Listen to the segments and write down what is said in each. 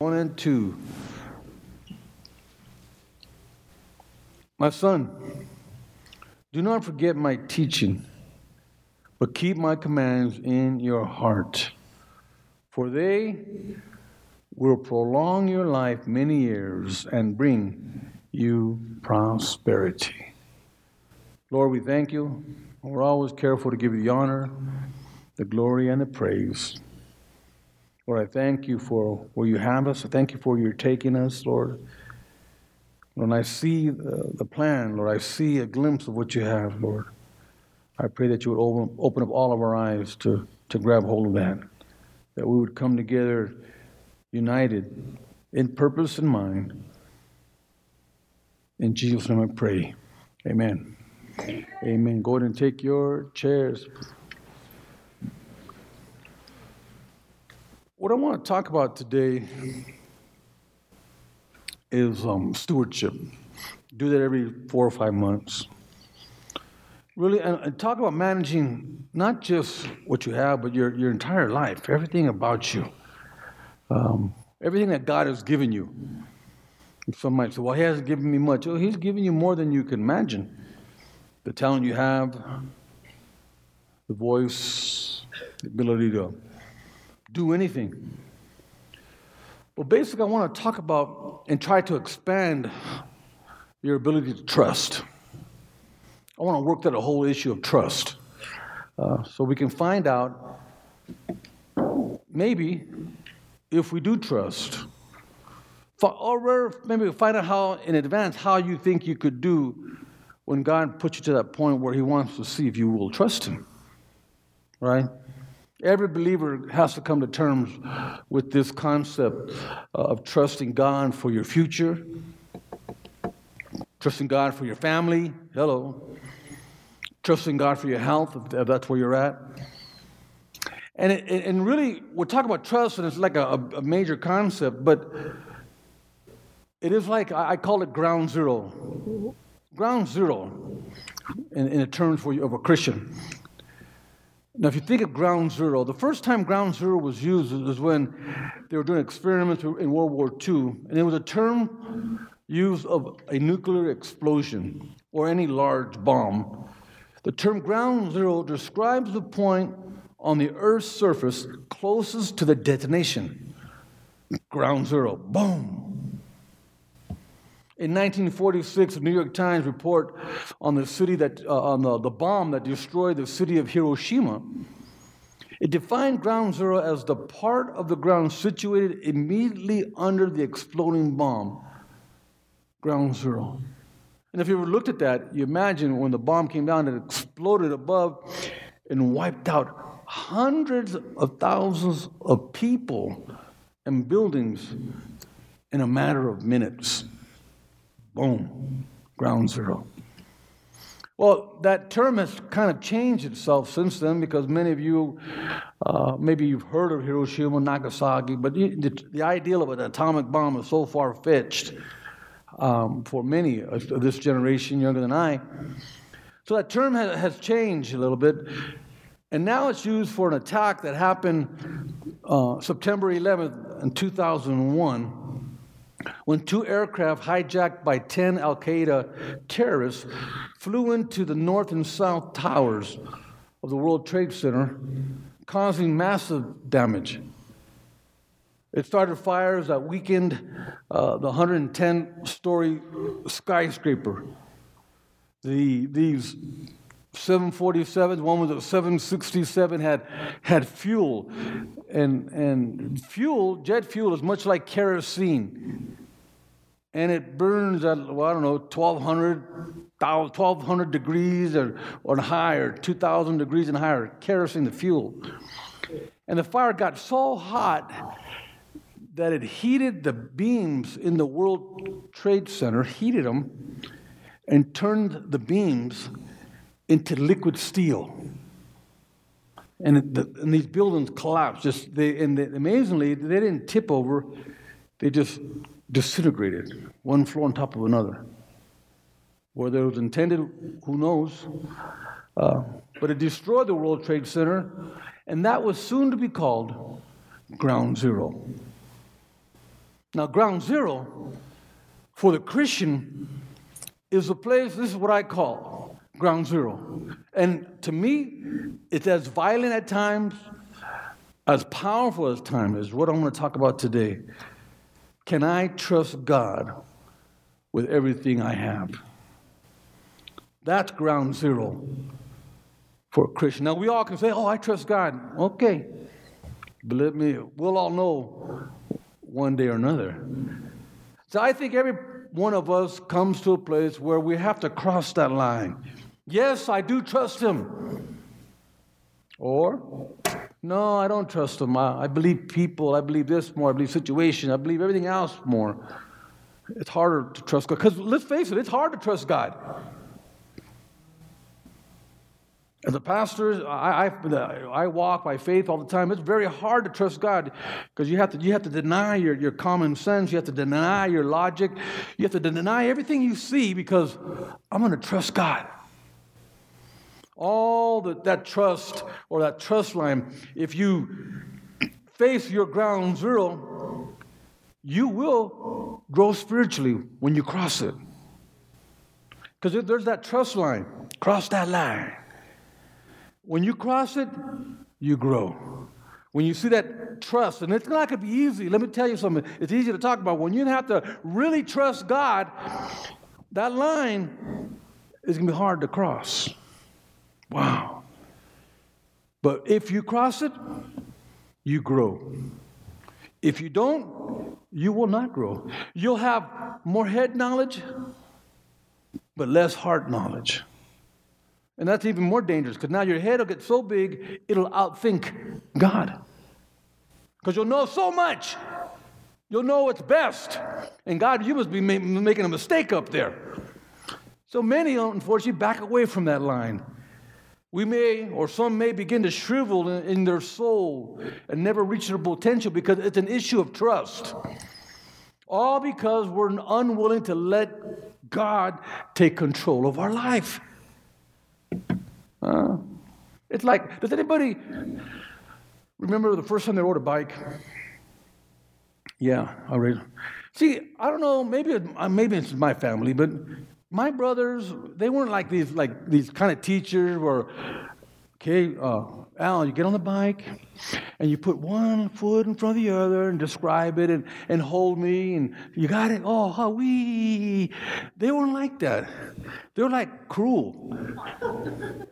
1 and 2. My son, do not forget my teaching, but keep my commands in your heart, for they will prolong your life many years and bring you prosperity. Lord, we thank you. We're always careful to give you the honor, the glory, and the praise. Lord, I thank you for where you have us. I thank you for your taking us, Lord. When I see the, the plan, Lord, I see a glimpse of what you have, Lord. I pray that you would open, open up all of our eyes to, to grab hold of that, that we would come together united in purpose and mind. In Jesus' name I pray. Amen. Amen. Go ahead and take your chairs. What I want to talk about today is um, stewardship. Do that every four or five months. Really, and, and, talk about managing not just what you have, but your, your entire life, everything about you, um, everything that God has given you. Some might say, well, He hasn't given me much. Oh, He's given you more than you can imagine. The talent you have, the voice, the ability to do anything. Well, basically, I want to talk about and try to expand your ability to trust. I want to work that whole issue of trust uh, so we can find out maybe if we do trust, or maybe find out how in advance how you think you could do when God puts you to that point where He wants to see if you will trust Him. Right? Every believer has to come to terms with this concept of trusting God for your future, trusting God for your family. Hello. Trusting God for your health, if that's where you're at. And, it, and really, we're talking about trust, and it's like a, a major concept, but it is like, I call it ground zero. Ground zero in, in the terms for you, of a Christian. Now, if you think of ground zero, the first time ground zero was used was when they were doing experiments in World War II, and it was a term used of a nuclear explosion or any large bomb. The term ground zero describes the point on the Earth's surface closest to the detonation. Ground zero, boom. In 1946, the New York Times report on the city that uh, on the, the bomb that destroyed the city of Hiroshima. It defined ground zero as the part of the ground situated immediately under the exploding bomb. Ground zero. And if you ever looked at that, you imagine when the bomb came down, it exploded above and wiped out hundreds of thousands of people and buildings in a matter of minutes. Boom, ground zero. Well, that term has kind of changed itself since then because many of you, uh, maybe you've heard of Hiroshima, Nagasaki, but the, the ideal of an atomic bomb is so far fetched um, for many of this generation younger than I. So that term has, has changed a little bit. And now it's used for an attack that happened uh, September 11th in 2001 when two aircraft hijacked by 10 Al Qaeda terrorists flew into the north and south towers of the World Trade Center, causing massive damage. It started fires that weakened uh, the 110 story skyscraper. The, these 747, one was a 767, had, had fuel. And, and fuel, jet fuel, is much like kerosene. And it burns at, well, I don't know, 1,200, 1,200 degrees or, or higher, 2,000 degrees and higher, kerosene, the fuel. And the fire got so hot that it heated the beams in the World Trade Center, heated them, and turned the beams into liquid steel. And, the, and these buildings collapsed. Just they, and they, amazingly, they didn't tip over; they just disintegrated, one floor on top of another. Whether it was intended, who knows? Uh, but it destroyed the World Trade Center, and that was soon to be called Ground Zero. Now, ground zero for the Christian is a place, this is what I call ground zero. And to me, it's as violent at times, as powerful as time is what I'm going to talk about today. Can I trust God with everything I have? That's ground zero for a Christian. Now, we all can say, Oh, I trust God. Okay. Believe me, we'll all know one day or another. So I think every one of us comes to a place where we have to cross that line. Yes, I do trust Him. Or, no, I don't trust Him. I, I believe people. I believe this more. I believe situation. I believe everything else more. It's harder to trust God. Because let's face it, it's hard to trust God. As a pastor, I, I, I, walk by faith all the time. It's very hard to trust God because you have to, you have to deny your, your common sense. You have to deny your logic. You have to deny everything you see because I'm going to trust God. All the, that trust or that trust line, if you face your ground zero, you will grow spiritually when you cross it. Because there's that trust line. Cross that line. When you cross it, you grow. When you see that trust, and it's not going to be easy. Let me tell you something. It's easy to talk about. When you have to really trust God, that line is going to be hard to cross. Wow. But if you cross it, you grow. If you don't, you will not grow. You'll have more head knowledge, but less heart knowledge. And that's even more dangerous because now your head will get so big, it'll outthink God. Because you'll know so much. You'll know what's best. And God, you must be ma- making a mistake up there. So many, unfortunately, back away from that line. We may, or some may begin to shrivel in, in their soul and never reach their potential because it's an issue of trust. All because we're unwilling to let God take control of our life. Uh, it's like, does anybody remember the first time they rode a bike? Yeah, I read. See, I don't know. Maybe uh, maybe it's my family, but my brothers they weren't like these like these kind of teachers where, okay, uh, Al, you get on the bike and you put one foot in front of the other and describe it and, and hold me and you got it. Oh, how we. They weren't like that. They were like cruel.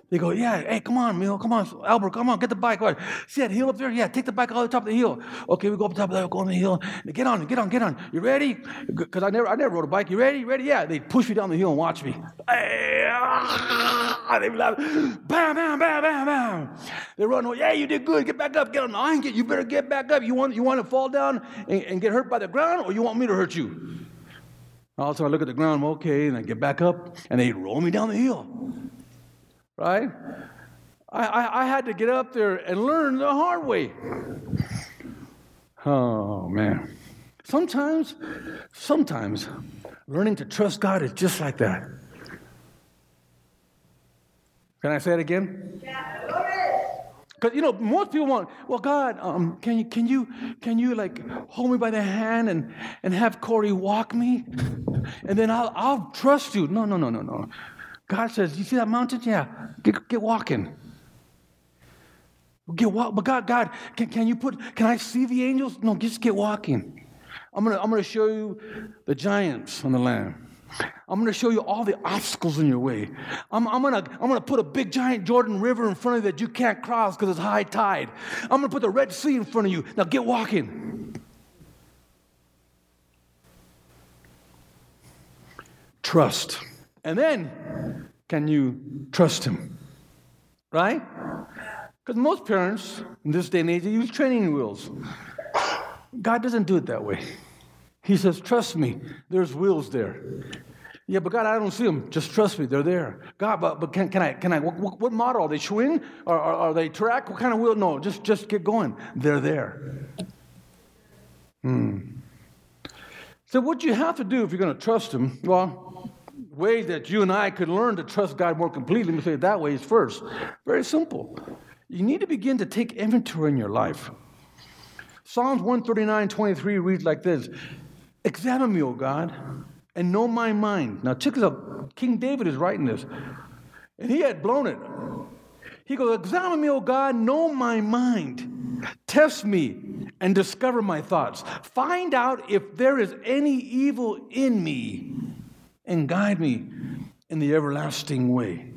They go, yeah, hey, come on, Mil, come on, Albert, come on, get the bike. Right. See that hill up there? Yeah, take the bike all the top of the hill. Okay, we go up the top of the hill, go on the hill. Get on, get on, get on. You ready? Because I never, I never rode a bike. You ready? Ready? Yeah. They push me down the hill and watch me. They bam, bam, bam, bam, bam. They run. Yeah, you did good. Get back up. Get on. I ain't get. You better get back up. You want, you want to fall down and, and get hurt by the ground, or you want me to hurt you? Also, I look at the ground. Okay, and I get back up, and they roll me down the hill. Right? I, I, I had to get up there and learn the hard way. Oh man. Sometimes, sometimes learning to trust God is just like that. Can I say it again? Because you know, most people want, well, God, um, can you can you can you like hold me by the hand and and have Corey walk me, and then I'll I'll trust you. No, no, no, no, no. God says, you see that mountain? Yeah, get get walking. Get walk, but God, God, can, can you put? Can I see the angels? No, just get walking. I'm gonna I'm gonna show you the giants on the land. I'm going to show you all the obstacles in your way. I'm, I'm going to I'm gonna put a big giant Jordan River in front of you that you can't cross because it's high tide. I'm going to put the Red Sea in front of you. Now get walking. Trust. And then, can you trust Him? Right? Because most parents in this day and age use training wheels. God doesn't do it that way. He says, Trust me, there's wheels there. Yeah, but God, I don't see them. Just trust me, they're there. God, but, but can, can I, can I, what, what model? Are they Schwinn? Or, or are they track? What kind of wheel? No, just, just get going. They're there. Hmm. So, what you have to do if you're going to trust Him, well, ways that you and I could learn to trust God more completely, let me say it that way, is first, very simple. You need to begin to take inventory in your life. Psalms 139 23 reads like this Examine me, O God, and know my mind. Now, check this out. King David is writing this, and he had blown it. He goes, Examine me, O God, know my mind. Test me and discover my thoughts. Find out if there is any evil in me and guide me in the everlasting way.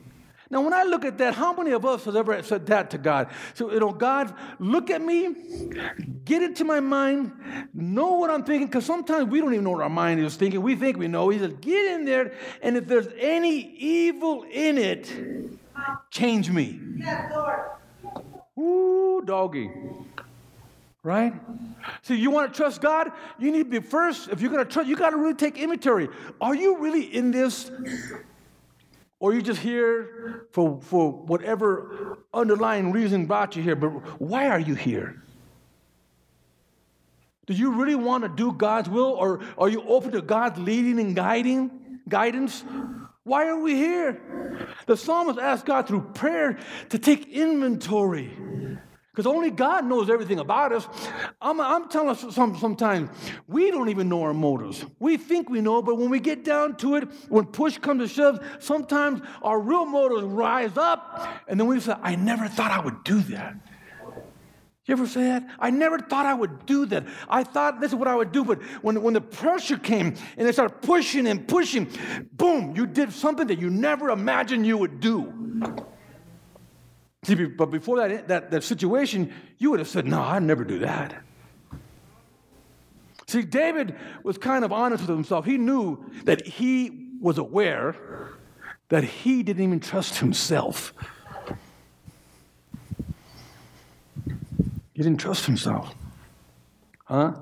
Now, when I look at that, how many of us has ever said that to God? So, you know, God, look at me, get into my mind, know what I'm thinking, because sometimes we don't even know what our mind is thinking. We think we know. He says, get in there, and if there's any evil in it, change me. Yes, Lord. Ooh, doggy. Right? So you want to trust God? You need to be first. If you're going to trust, you got to really take inventory. Are you really in this? Or you just here for, for whatever underlying reason brought you here, but why are you here? Do you really want to do God's will, or are you open to God's leading and guiding guidance? Why are we here? The psalmist asked God through prayer to take inventory. Because only God knows everything about us. I'm, I'm telling us some, sometimes we don't even know our motives. We think we know, but when we get down to it, when push comes to shove, sometimes our real motives rise up, and then we say, I never thought I would do that. You ever say that? I never thought I would do that. I thought this is what I would do, but when, when the pressure came and they started pushing and pushing, boom, you did something that you never imagined you would do. See, but before that, that, that situation, you would have said, No, I'd never do that. See, David was kind of honest with himself. He knew that he was aware that he didn't even trust himself. He didn't trust himself. Huh?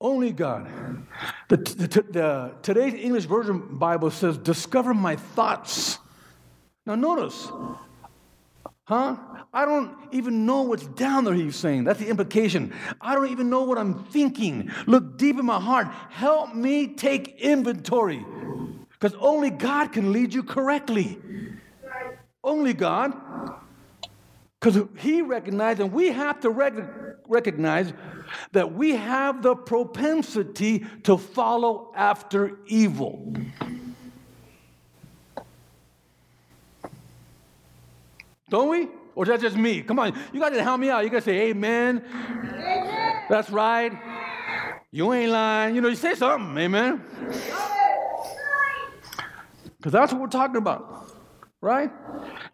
Only God. The, the, the, today's English Version Bible says, Discover my thoughts. Now, notice, huh? I don't even know what's down there, he's saying. That's the implication. I don't even know what I'm thinking. Look deep in my heart. Help me take inventory. Because only God can lead you correctly. Only God. Because he recognized, and we have to rec- recognize that we have the propensity to follow after evil. Don't we? Or is that just me? Come on, you got to help me out. You got to say, Amen. amen. That's right. You ain't lying. You know, you say something, amen. Because that's what we're talking about right?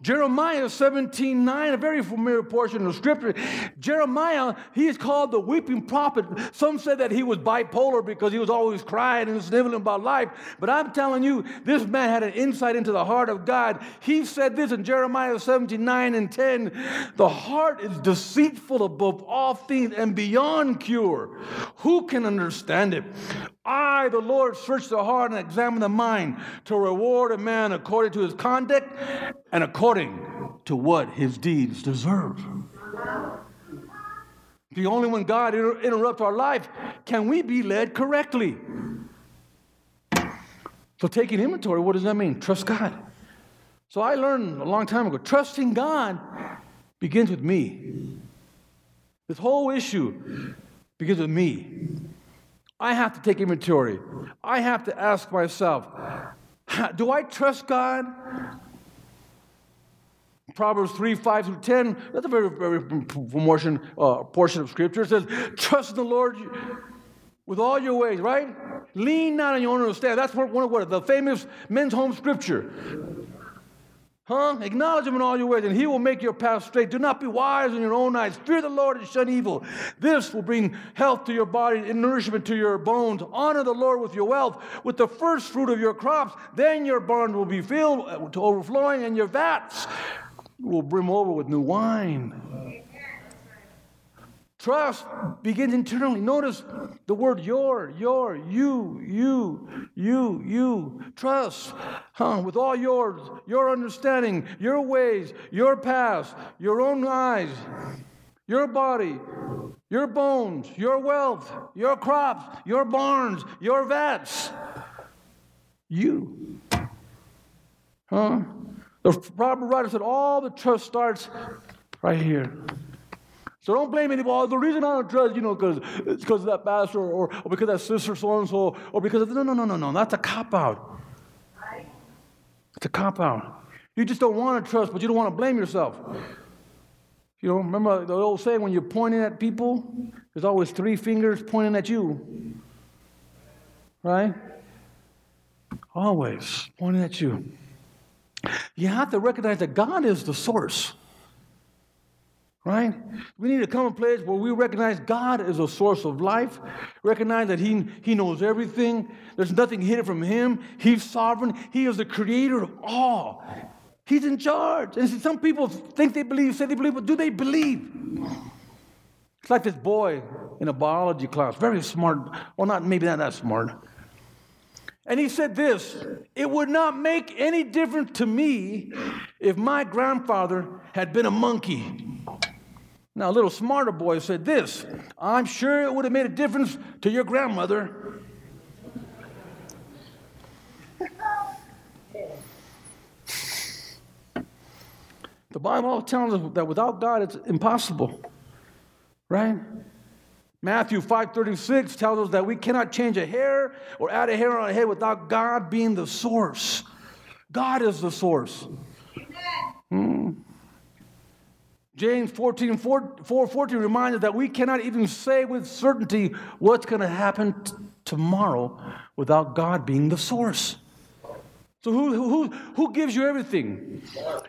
Jeremiah 17 9, a very familiar portion of scripture. Jeremiah, he is called the weeping prophet. Some said that he was bipolar because he was always crying and sniveling about life. But I'm telling you, this man had an insight into the heart of God. He said this in Jeremiah 79 and 10 The heart is deceitful above all things and beyond cure. Who can understand it? I, the Lord, search the heart and examine the mind to reward a man according to his conduct and according to what his deeds deserve. The only when God inter- interrupts our life can we be led correctly. So, taking inventory, what does that mean? Trust God. So, I learned a long time ago trusting God begins with me. This whole issue begins with me. I have to take inventory. I have to ask myself, do I trust God? Proverbs 3, 5 through 10, that's a very, very portion, uh, portion of scripture. It says, trust in the Lord with all your ways, right? Lean not on your own understanding. That's one of what the famous men's home scripture. Huh? Acknowledge him in all your ways, and he will make your path straight. Do not be wise in your own eyes. Fear the Lord and shun evil. This will bring health to your body and nourishment to your bones. Honor the Lord with your wealth, with the first fruit of your crops. Then your barn will be filled to overflowing, and your vats will brim over with new wine. Trust begins internally. Notice the word your, your, you, you, you, you. Trust huh? with all yours, your understanding, your ways, your past, your own eyes, your body, your bones, your wealth, your crops, your barns, your vats. You. Huh? The proverb writer said all the trust starts right here. So don't blame anybody. The reason I don't trust, you know, because it's because of that pastor or, or because that sister so and so or because of no, no, no, no, no. That's a cop out. It's a cop out. You just don't want to trust, but you don't want to blame yourself. You know, remember the old saying when you're pointing at people, there's always three fingers pointing at you. Right? Always pointing at you. You have to recognize that God is the source. Right? We need to come to a place where we recognize God is a source of life, recognize that He, he knows everything, there's nothing hidden from Him, He's sovereign, He is the creator of all. He's in charge. And some people think they believe, say they believe, but do they believe? It's like this boy in a biology class, very smart, well, not maybe not that smart. And he said this It would not make any difference to me if my grandfather had been a monkey. Now, a little smarter boy said this I'm sure it would have made a difference to your grandmother. The Bible tells us that without God it's impossible, right? Matthew 5:36 tells us that we cannot change a hair or add a hair on our head without God being the source. God is the source. Hmm. James 14, 4, 4 14 reminds us that we cannot even say with certainty what's going to happen t- tomorrow without God being the source. So who, who, who gives you everything?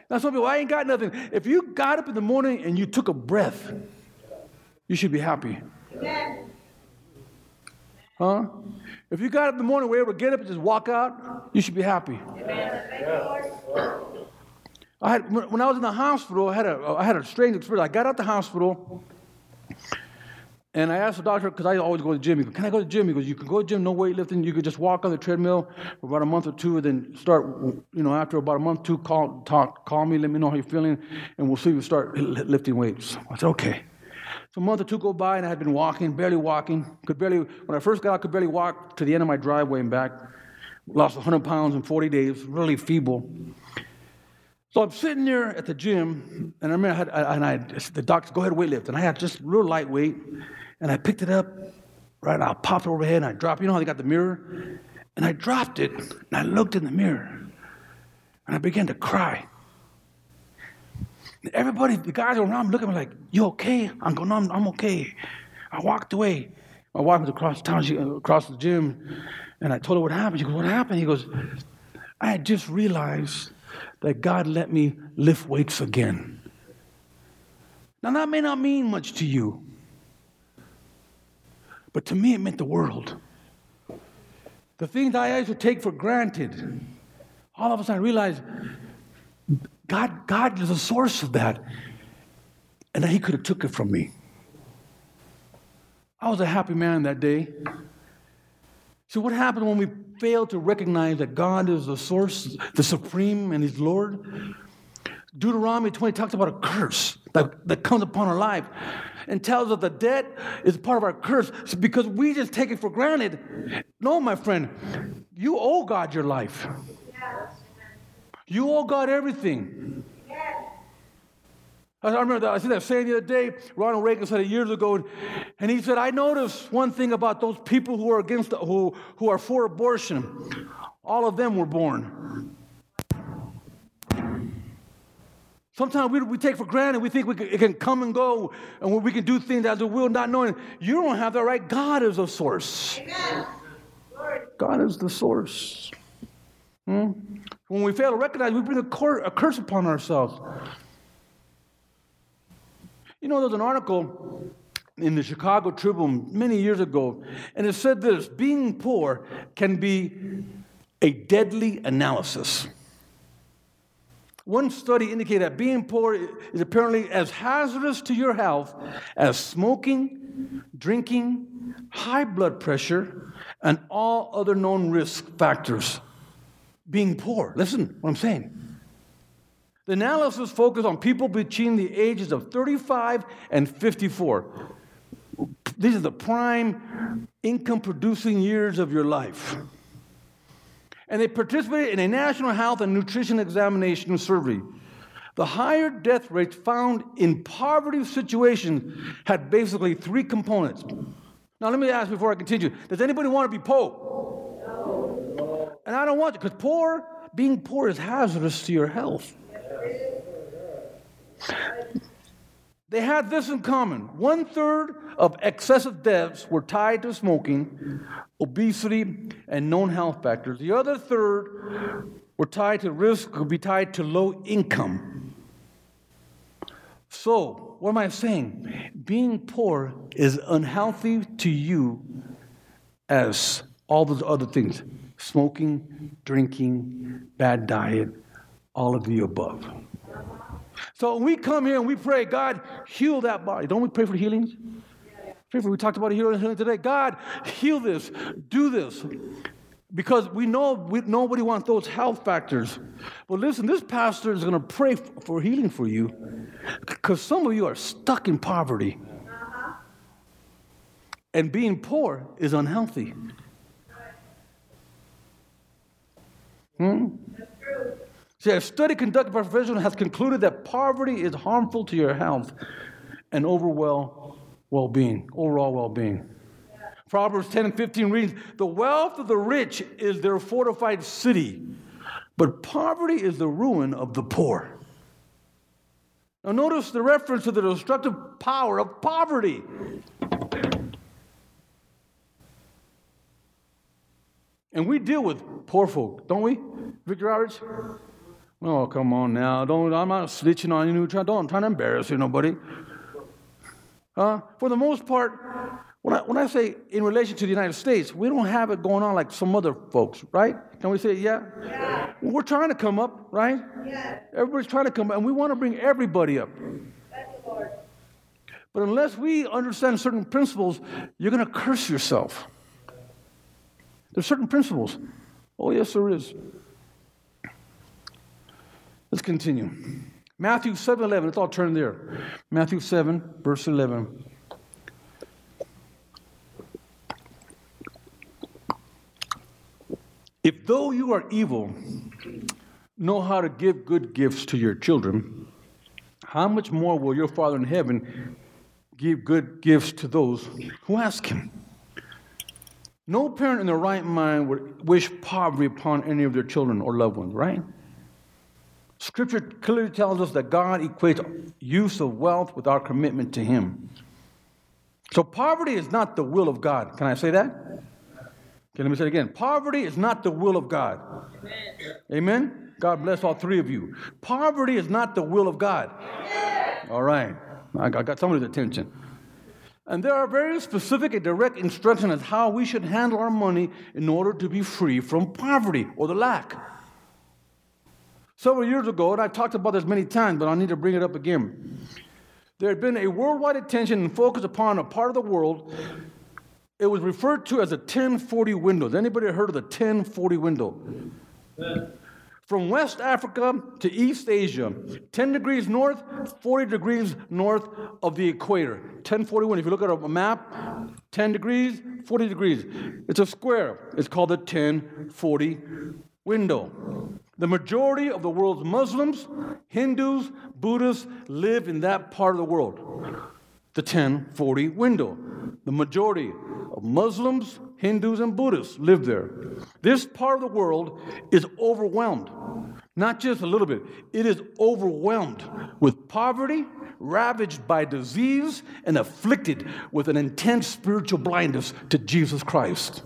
That's why people, I ain't got nothing. If you got up in the morning and you took a breath, you should be happy. Huh? If you got up in the morning, were able to get up and just walk out, you should be happy. I had, when I was in the hospital, I had a, I had a strange experience. I got out the hospital, and I asked the doctor, because I always go to the gym. He goes, Can I go to the gym? He goes, You can go to the gym, no weightlifting. You could just walk on the treadmill for about a month or two, and then start, you know, after about a month or two, call, talk, call me, let me know how you're feeling, and we'll see if you start lifting weights. I said, Okay. So a month or two go by, and I had been walking, barely walking. Could barely, when I first got out, I could barely walk to the end of my driveway and back. Lost 100 pounds in 40 days, really feeble. So I'm sitting there at the gym, and I remember I had, and I, the doctor, go ahead, weightlift. And I had just little lightweight, and I picked it up, right? I popped it overhead, and I dropped, you know how they got the mirror? And I dropped it, and I looked in the mirror, and I began to cry. Everybody, the guys around me looking at me like, you okay? I'm going, I'm, I'm okay. I walked away. My wife was across town, she, uh, across the gym, and I told her what happened. She goes, what happened? He goes, I just realized that God let me lift weights again. Now, that may not mean much to you, but to me, it meant the world. The things I used to take for granted, all of a sudden I realized God, God is the source of that, and that He could have took it from me. I was a happy man that day. So, what happened when we fail to recognize that God is the source, the supreme, and He's Lord? Deuteronomy 20 talks about a curse that, that comes upon our life and tells us the debt is part of our curse because we just take it for granted. No, my friend, you owe God your life. You all got everything. I remember that, I said that saying the other day. Ronald Reagan said it years ago, and he said, "I noticed one thing about those people who are against, who who are for abortion. All of them were born. Sometimes we, we take for granted. We think we can, it can come and go, and we can do things as a will, not knowing you don't have that right. God is the source. God is the source. Hmm? When we fail to recognize, we bring a, a curse upon ourselves. You know, there's an article in the Chicago Tribune many years ago, and it said this being poor can be a deadly analysis. One study indicated that being poor is apparently as hazardous to your health as smoking, drinking, high blood pressure, and all other known risk factors. Being poor. Listen what I'm saying. The analysis focused on people between the ages of 35 and 54. These are the prime income producing years of your life. And they participated in a national health and nutrition examination survey. The higher death rates found in poverty situations had basically three components. Now, let me ask before I continue Does anybody want to be poor? And I don't want to, because poor, being poor is hazardous to your health. They had this in common. One third of excessive deaths were tied to smoking, obesity, and known health factors. The other third were tied to risk, could be tied to low income. So, what am I saying? Being poor is unhealthy to you as all those other things smoking, drinking, bad diet, all of the above. So when we come here and we pray, God, heal that body. Don't we pray for healings? Pray we talked about healing today. God, heal this, do this. Because we know we, nobody wants those health factors. But listen, this pastor is going to pray for healing for you because some of you are stuck in poverty. And being poor is unhealthy. Hmm? See, a study conducted by a professional has concluded that poverty is harmful to your health and overall well-being, overall well-being. Proverbs 10 and 15 reads, The wealth of the rich is their fortified city, but poverty is the ruin of the poor. Now, notice the reference to the destructive power of poverty. And we deal with poor folk, don't we, Victor Roberts? Oh, come on now. Don't, I'm not snitching on you. Don't, I'm trying to embarrass you, nobody. Uh, for the most part, when I, when I say in relation to the United States, we don't have it going on like some other folks, right? Can we say, yeah? Yeah. We're trying to come up, right? Yeah. Everybody's trying to come up, and we want to bring everybody up. But unless we understand certain principles, you're going to curse yourself. There's certain principles. Oh, yes, there is. Let's continue. Matthew 7 11. Let's all turn there. Matthew 7, verse 11. If though you are evil, know how to give good gifts to your children, how much more will your Father in heaven give good gifts to those who ask him? No parent in their right mind would wish poverty upon any of their children or loved ones, right? Scripture clearly tells us that God equates use of wealth with our commitment to Him. So poverty is not the will of God. Can I say that? Okay, let me say it again. Poverty is not the will of God. Amen. Amen? God bless all three of you. Poverty is not the will of God. All right. I got somebody's attention. And there are very specific and direct instructions on how we should handle our money in order to be free from poverty or the lack. Several years ago, and I've talked about this many times, but I need to bring it up again. There had been a worldwide attention and focus upon a part of the world. It was referred to as a 1040 window. Has anybody heard of the 1040 window? From West Africa to East Asia, 10 degrees north, 40 degrees north of the equator. 1041, if you look at a map, 10 degrees, 40 degrees. It's a square. It's called the 1040 window. The majority of the world's Muslims, Hindus, Buddhists live in that part of the world, the 1040 window. The majority of Muslims, Hindus, and Buddhists live there. This part of the world is overwhelmed, not just a little bit, it is overwhelmed with poverty, ravaged by disease, and afflicted with an intense spiritual blindness to Jesus Christ.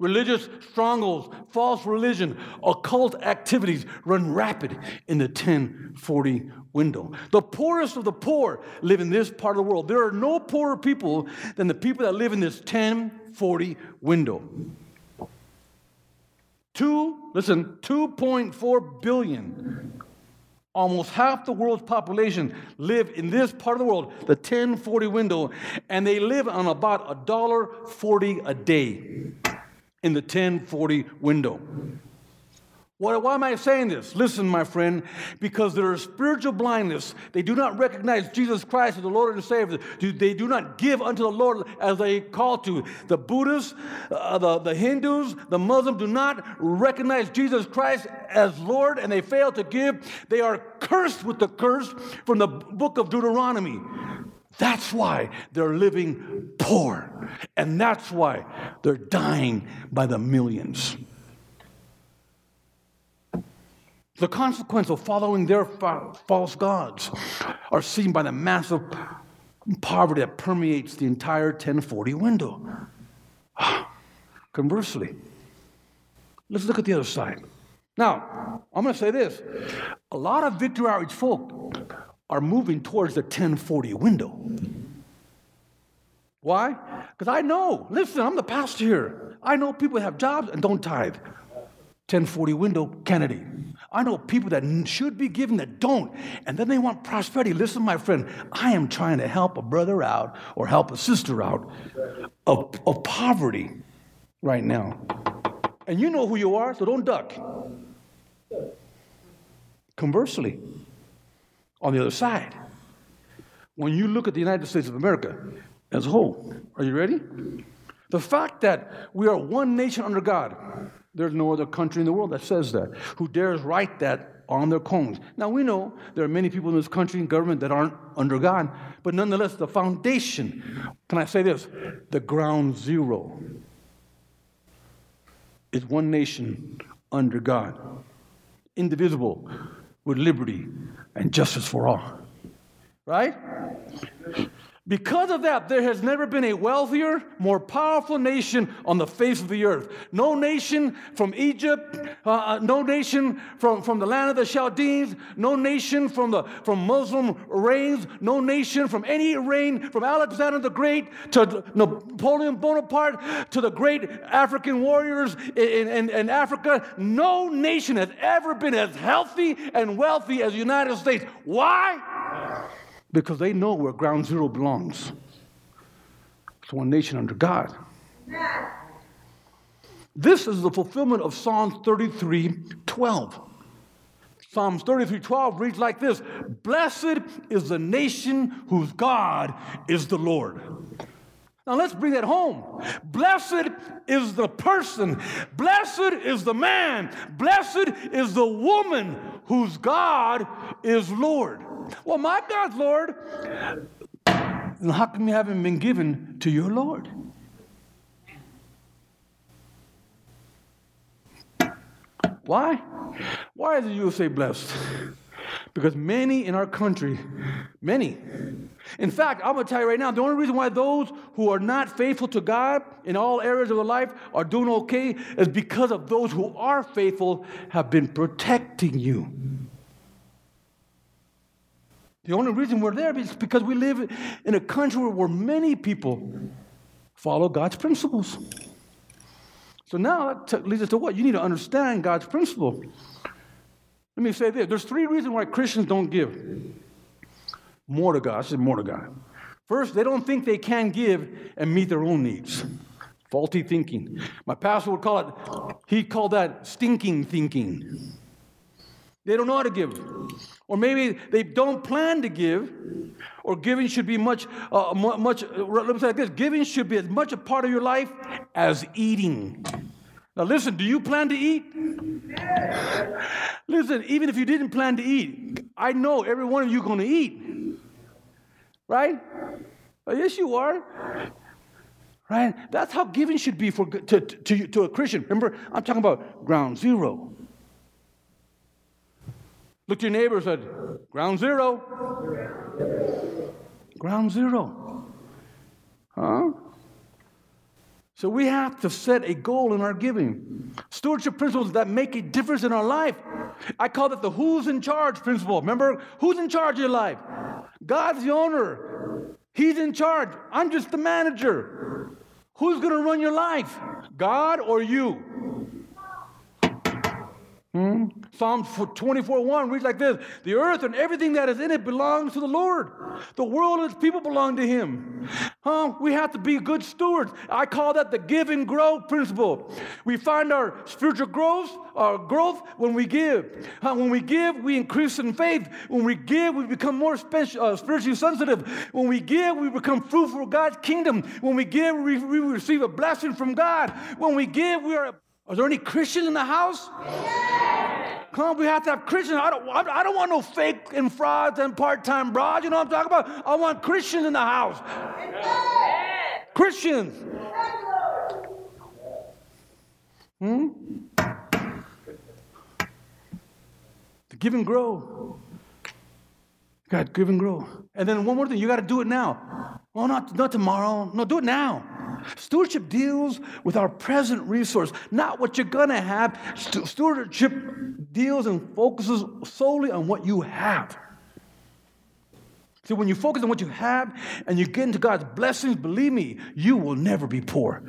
Religious strongholds, false religion, occult activities run rapid in the 1040 window. The poorest of the poor live in this part of the world. There are no poorer people than the people that live in this 1040 window. Two, listen, 2.4 billion, almost half the world's population live in this part of the world, the 1040 window, and they live on about a dollar 40 a day in the 1040 window. Why, am I saying this? Listen, my friend, because there is spiritual blindness. They do not recognize Jesus Christ as the Lord and Savior. They do not give unto the Lord as they call to. The Buddhists, uh, the, the Hindus, the Muslims do not recognize Jesus Christ as Lord and they fail to give. They are cursed with the curse from the book of Deuteronomy. That's why they're living poor. And that's why they're dying by the millions. The consequence of following their fa- false gods are seen by the massive poverty that permeates the entire 1040 window. Conversely, let's look at the other side. Now, I'm going to say this a lot of Victory Outreach folk are moving towards the 1040 window. Why? Because I know, listen, I'm the pastor here. I know people have jobs and don't tithe. 1040 window, Kennedy. I know people that should be giving that don't, and then they want prosperity. Listen, my friend, I am trying to help a brother out or help a sister out of, of poverty right now. And you know who you are, so don't duck. Conversely, on the other side, when you look at the United States of America as a whole, are you ready? The fact that we are one nation under God there's no other country in the world that says that, who dares write that on their cones. Now, we know there are many people in this country and government that aren't under God, but nonetheless, the foundation, can I say this? The ground zero is one nation under God, indivisible, with liberty and justice for all. Right? Because of that, there has never been a wealthier, more powerful nation on the face of the earth. No nation from Egypt, uh, uh, no nation from, from the land of the Chaldeans, no nation from, the, from Muslim reigns, no nation from any reign, from Alexander the Great to Napoleon Bonaparte to the great African warriors in, in, in Africa. No nation has ever been as healthy and wealthy as the United States. Why? Because they know where ground zero belongs. It's one nation under God. This is the fulfillment of Psalms 33 12. Psalms 33 12 reads like this Blessed is the nation whose God is the Lord. Now let's bring that home. Blessed is the person, blessed is the man, blessed is the woman whose God is Lord. Well, my God's Lord. How come you haven't been given to your Lord? Why? Why is the USA blessed? Because many in our country, many, in fact, I'm going to tell you right now the only reason why those who are not faithful to God in all areas of their life are doing okay is because of those who are faithful have been protecting you. The only reason we're there is because we live in a country where many people follow God's principles. So now that leads us to what? You need to understand God's principle. Let me say this there's three reasons why Christians don't give more to God. I said more to God. First, they don't think they can give and meet their own needs. Faulty thinking. My pastor would call it, he called that stinking thinking. They don't know how to give. Or maybe they don't plan to give, or giving should be much, uh, much, let me say this giving should be as much a part of your life as eating. Now, listen, do you plan to eat? Listen, even if you didn't plan to eat, I know every one of you going to eat. Right? Oh, yes, you are. Right? That's how giving should be for, to, to, to a Christian. Remember, I'm talking about ground zero. Look your neighbor said, Ground zero. Ground zero. Huh? So we have to set a goal in our giving. Stewardship principles that make a difference in our life. I call that the who's in charge principle. Remember, who's in charge of your life? God's the owner. He's in charge. I'm just the manager. Who's going to run your life? God or you? Hmm? Psalm 24 1 reads like this The earth and everything that is in it belongs to the Lord. The world and its people belong to Him. Huh? We have to be good stewards. I call that the give and grow principle. We find our spiritual growth, our growth when we give. Huh? When we give, we increase in faith. When we give, we become more special, uh, spiritually sensitive. When we give, we become fruitful for God's kingdom. When we give, we, we receive a blessing from God. When we give, we are. Are there any Christians in the house? Come on, we have to have Christians. I don't, I don't want no fake and frauds and part time broads. You know what I'm talking about? I want Christians in the house. Christians. Hmm? To give and grow. God, give and grow. And then one more thing, you got to do it now. Oh, not, not tomorrow. No, do it now. Stewardship deals with our present resource, not what you're going to have. Stewardship deals and focuses solely on what you have. See, when you focus on what you have and you get into God's blessings, believe me, you will never be poor.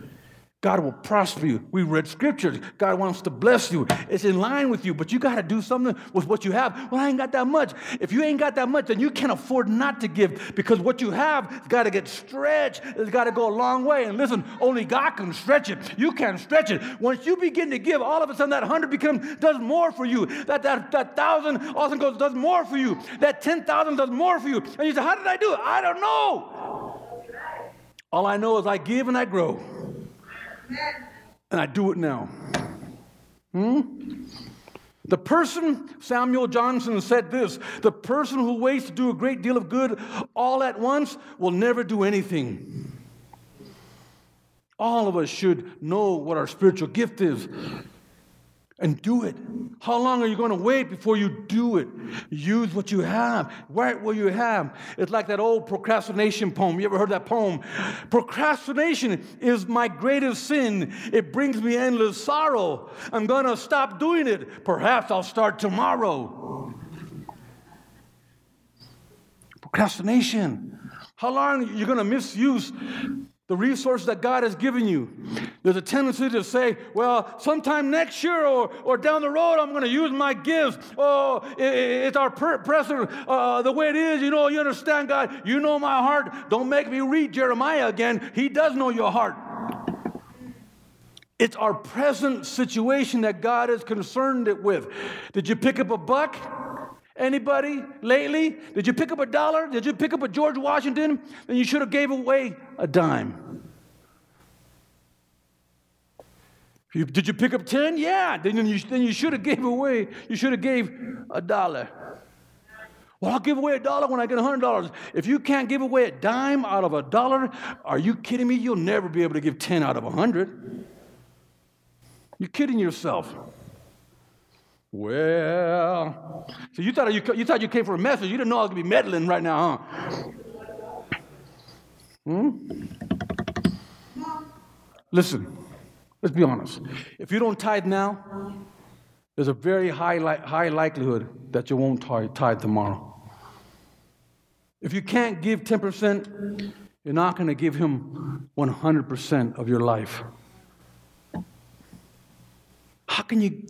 God will prosper you. We read scriptures. God wants to bless you. It's in line with you, but you got to do something with what you have. Well, I ain't got that much. If you ain't got that much, then you can't afford not to give because what you have has got to get stretched. It's got to go a long way. And listen, only God can stretch it. You can't stretch it. Once you begin to give, all of a sudden that hundred becomes does more for you. That that that thousand all of a sudden goes does more for you. That ten thousand does more for you. And you say, How did I do it? I don't know. All I know is I give and I grow. And I do it now. Hmm? The person, Samuel Johnson said this the person who waits to do a great deal of good all at once will never do anything. All of us should know what our spiritual gift is and do it. How long are you going to wait before you do it? Use what you have, right where you have. It's like that old procrastination poem. You ever heard that poem? Procrastination is my greatest sin. It brings me endless sorrow. I'm going to stop doing it. Perhaps I'll start tomorrow. Procrastination. How long are you going to misuse the resources that God has given you. There's a tendency to say, well, sometime next year or, or down the road, I'm going to use my gifts. Oh, it, it's our present, uh, the way it is. You know, you understand, God. You know my heart. Don't make me read Jeremiah again. He does know your heart. It's our present situation that God is concerned it with. Did you pick up a buck? Anybody lately? Did you pick up a dollar? Did you pick up a George Washington? Then you should have gave away a dime. Did you pick up 10? Yeah. Then you, then you should have gave away, you should have gave a dollar. Well, I'll give away a dollar when I get a hundred dollars. If you can't give away a dime out of a dollar, are you kidding me? You'll never be able to give 10 out of a hundred. You're kidding yourself. Well, so you thought you, you thought you came for a message. You didn't know I was gonna be meddling right now, huh? Hmm? Listen, let's be honest. If you don't tithe now, there's a very high, li- high likelihood that you won't tithe tomorrow. If you can't give 10%, you're not going to give him 100% of your life. How can you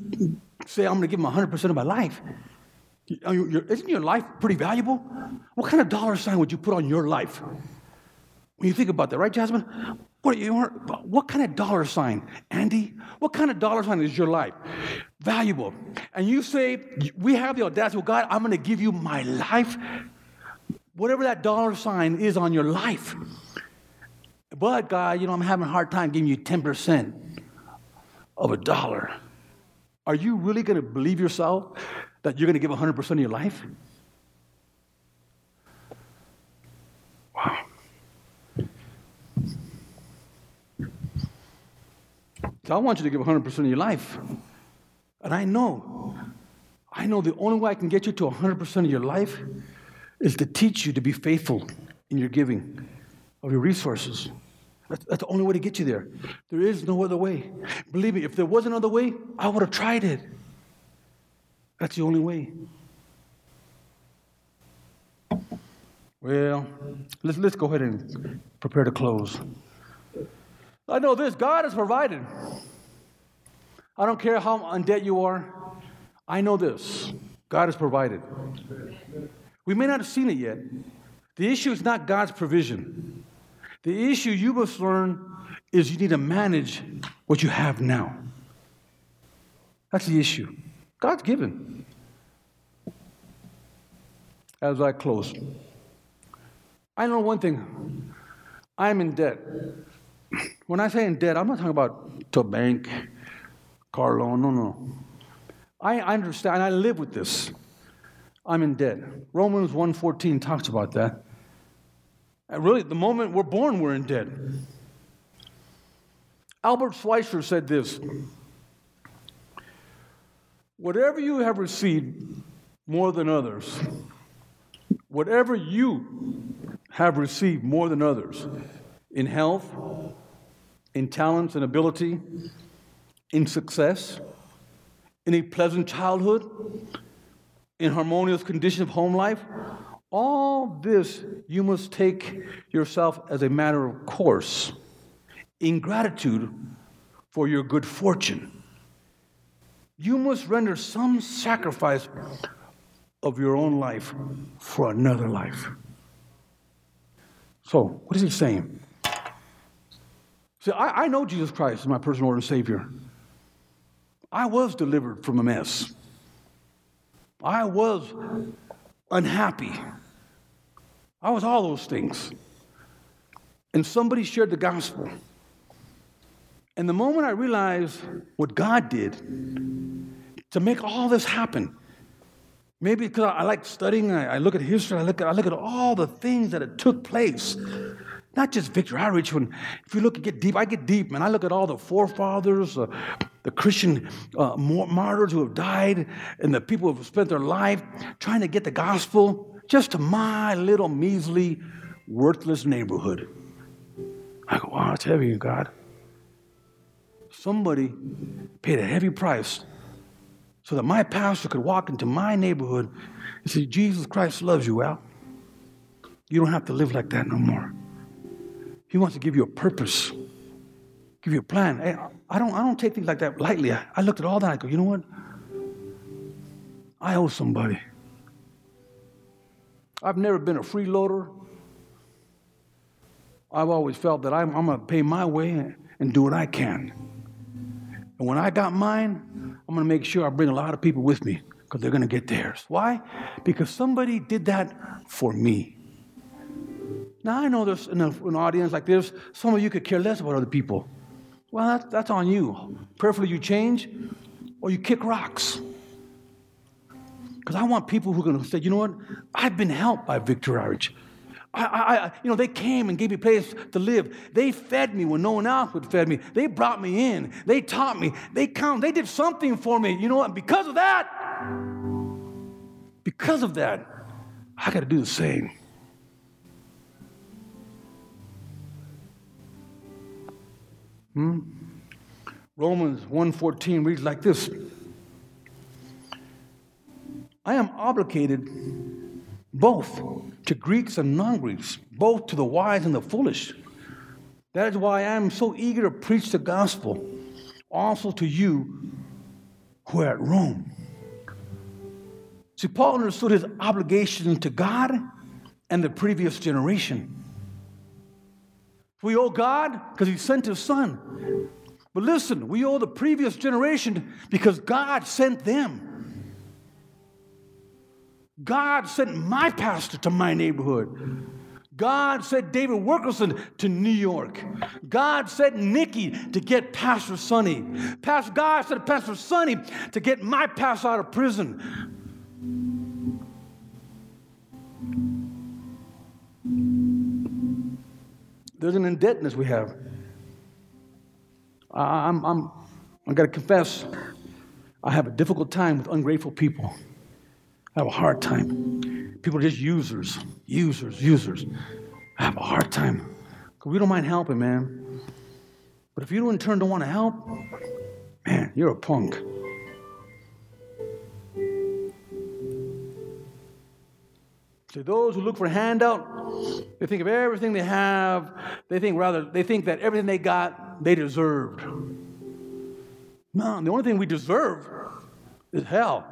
say, I'm going to give him 100% of my life. Isn't your life pretty valuable? What kind of dollar sign would you put on your life? When you think about that, right, Jasmine? What, you, what kind of dollar sign, Andy? What kind of dollar sign is your life? Valuable. And you say, We have the audacity, well, God, I'm going to give you my life. Whatever that dollar sign is on your life. But, God, you know, I'm having a hard time giving you 10% of a dollar. Are you really going to believe yourself that you're going to give 100% of your life? Wow. So I want you to give 100% of your life. And I know, I know the only way I can get you to 100% of your life is to teach you to be faithful in your giving of your resources. That's, that's the only way to get you there. There is no other way. Believe me, if there was another way, I would have tried it. That's the only way. Well, let's, let's go ahead and prepare to close. I know this God has provided. I don't care how in debt you are. I know this God has provided. We may not have seen it yet. The issue is not God's provision. The issue you must learn is you need to manage what you have now. That's the issue. God's given. As I close, I know one thing I'm in debt. When I say in debt, I'm not talking about to a bank, car loan, no, no. I understand, I live with this. I'm in debt. Romans 1.14 talks about that. And really, the moment we're born, we're in debt. Albert Schweitzer said this Whatever you have received more than others, whatever you have received more than others in health, in talents and ability, in success, in a pleasant childhood, in harmonious condition of home life, all this you must take yourself as a matter of course, in gratitude for your good fortune. You must render some sacrifice of your own life for another life. So, what is he saying? See, I, I know Jesus Christ is my personal Lord and Savior. I was delivered from a mess. I was unhappy. I was all those things. And somebody shared the gospel. And the moment I realized what God did to make all this happen, maybe because I like studying, I, look at history, I look at, I look at all the things that it took place not just Victory Outreach. When if you look at get deep, I get deep, man. I look at all the forefathers, uh, the Christian uh, martyrs who have died, and the people who have spent their life trying to get the gospel just my little measly, worthless neighborhood. I go, wow, it's heavy, God. Somebody paid a heavy price so that my pastor could walk into my neighborhood and say, Jesus Christ loves you, Al. You don't have to live like that no more. He wants to give you a purpose, give you a plan. Hey, I don't, I don't take things like that lightly. I, I looked at all that. I go, you know what? I owe somebody. I've never been a freeloader. I've always felt that I'm, I'm going to pay my way and do what I can. And when I got mine, I'm going to make sure I bring a lot of people with me because they're going to get theirs. Why? Because somebody did that for me. Now, I know there's an audience like this, some of you could care less about other people. Well, that's, that's on you. Prayerfully, you change or you kick rocks. Because I want people who are going to say, you know what? I've been helped by Victory Outreach. I, I, you know, they came and gave me a place to live. They fed me when no one else would feed me. They brought me in. They taught me. They come. They did something for me. You know what? Because of that, because of that, I got to do the same. Hmm? Romans 1:14 reads like this. I am obligated both to Greeks and non-Greeks, both to the wise and the foolish. That is why I am so eager to preach the gospel also to you who are at Rome. See, Paul understood his obligation to God and the previous generation. We owe God because He sent His Son. But listen, we owe the previous generation because God sent them. God sent my pastor to my neighborhood. God sent David Wilkerson to New York. God sent Nicky to get Pastor Sonny. Pastor God sent Pastor Sonny to get my pastor out of prison. There's an indebtedness we have. I'm, I'm, I've got to confess, I have a difficult time with ungrateful people. I have a hard time. People are just users, users, users. I have a hard time. We don't mind helping, man. But if you don't in turn don't want to help, man, you're a punk. To those who look for handout, they think of everything they have. They think rather, they think that everything they got, they deserved. No, the only thing we deserve is hell.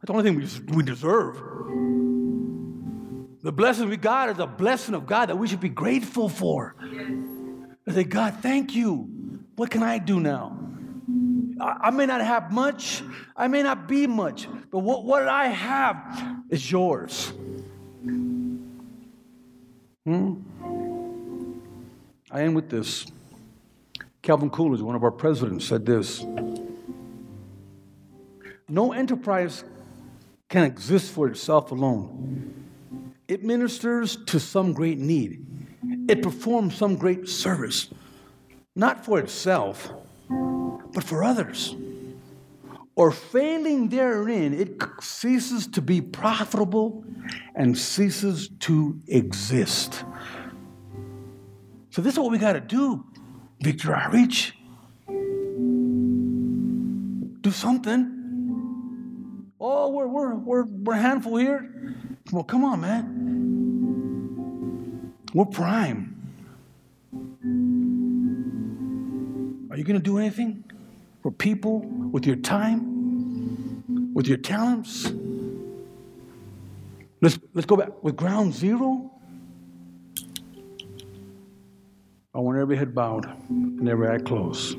That's the only thing we, deserve. The blessing we got is a blessing of God that we should be grateful for. I say, God, thank you. What can I do now? I, I may not have much, I may not be much, but what, what I have is yours. Hmm? I end with this. Calvin Coolidge, one of our presidents, said this No enterprise can exist for itself alone. It ministers to some great need, it performs some great service, not for itself, but for others. Or failing therein, it ceases to be profitable and ceases to exist. So, this is what we got to do, Victory Outreach. Do something. Oh, we're, we're, we're, we're a handful here. Well, come on, man. We're prime. Are you going to do anything for people with your time, with your talents? Let's, let's go back with ground zero. I want every head bowed and every eye closed.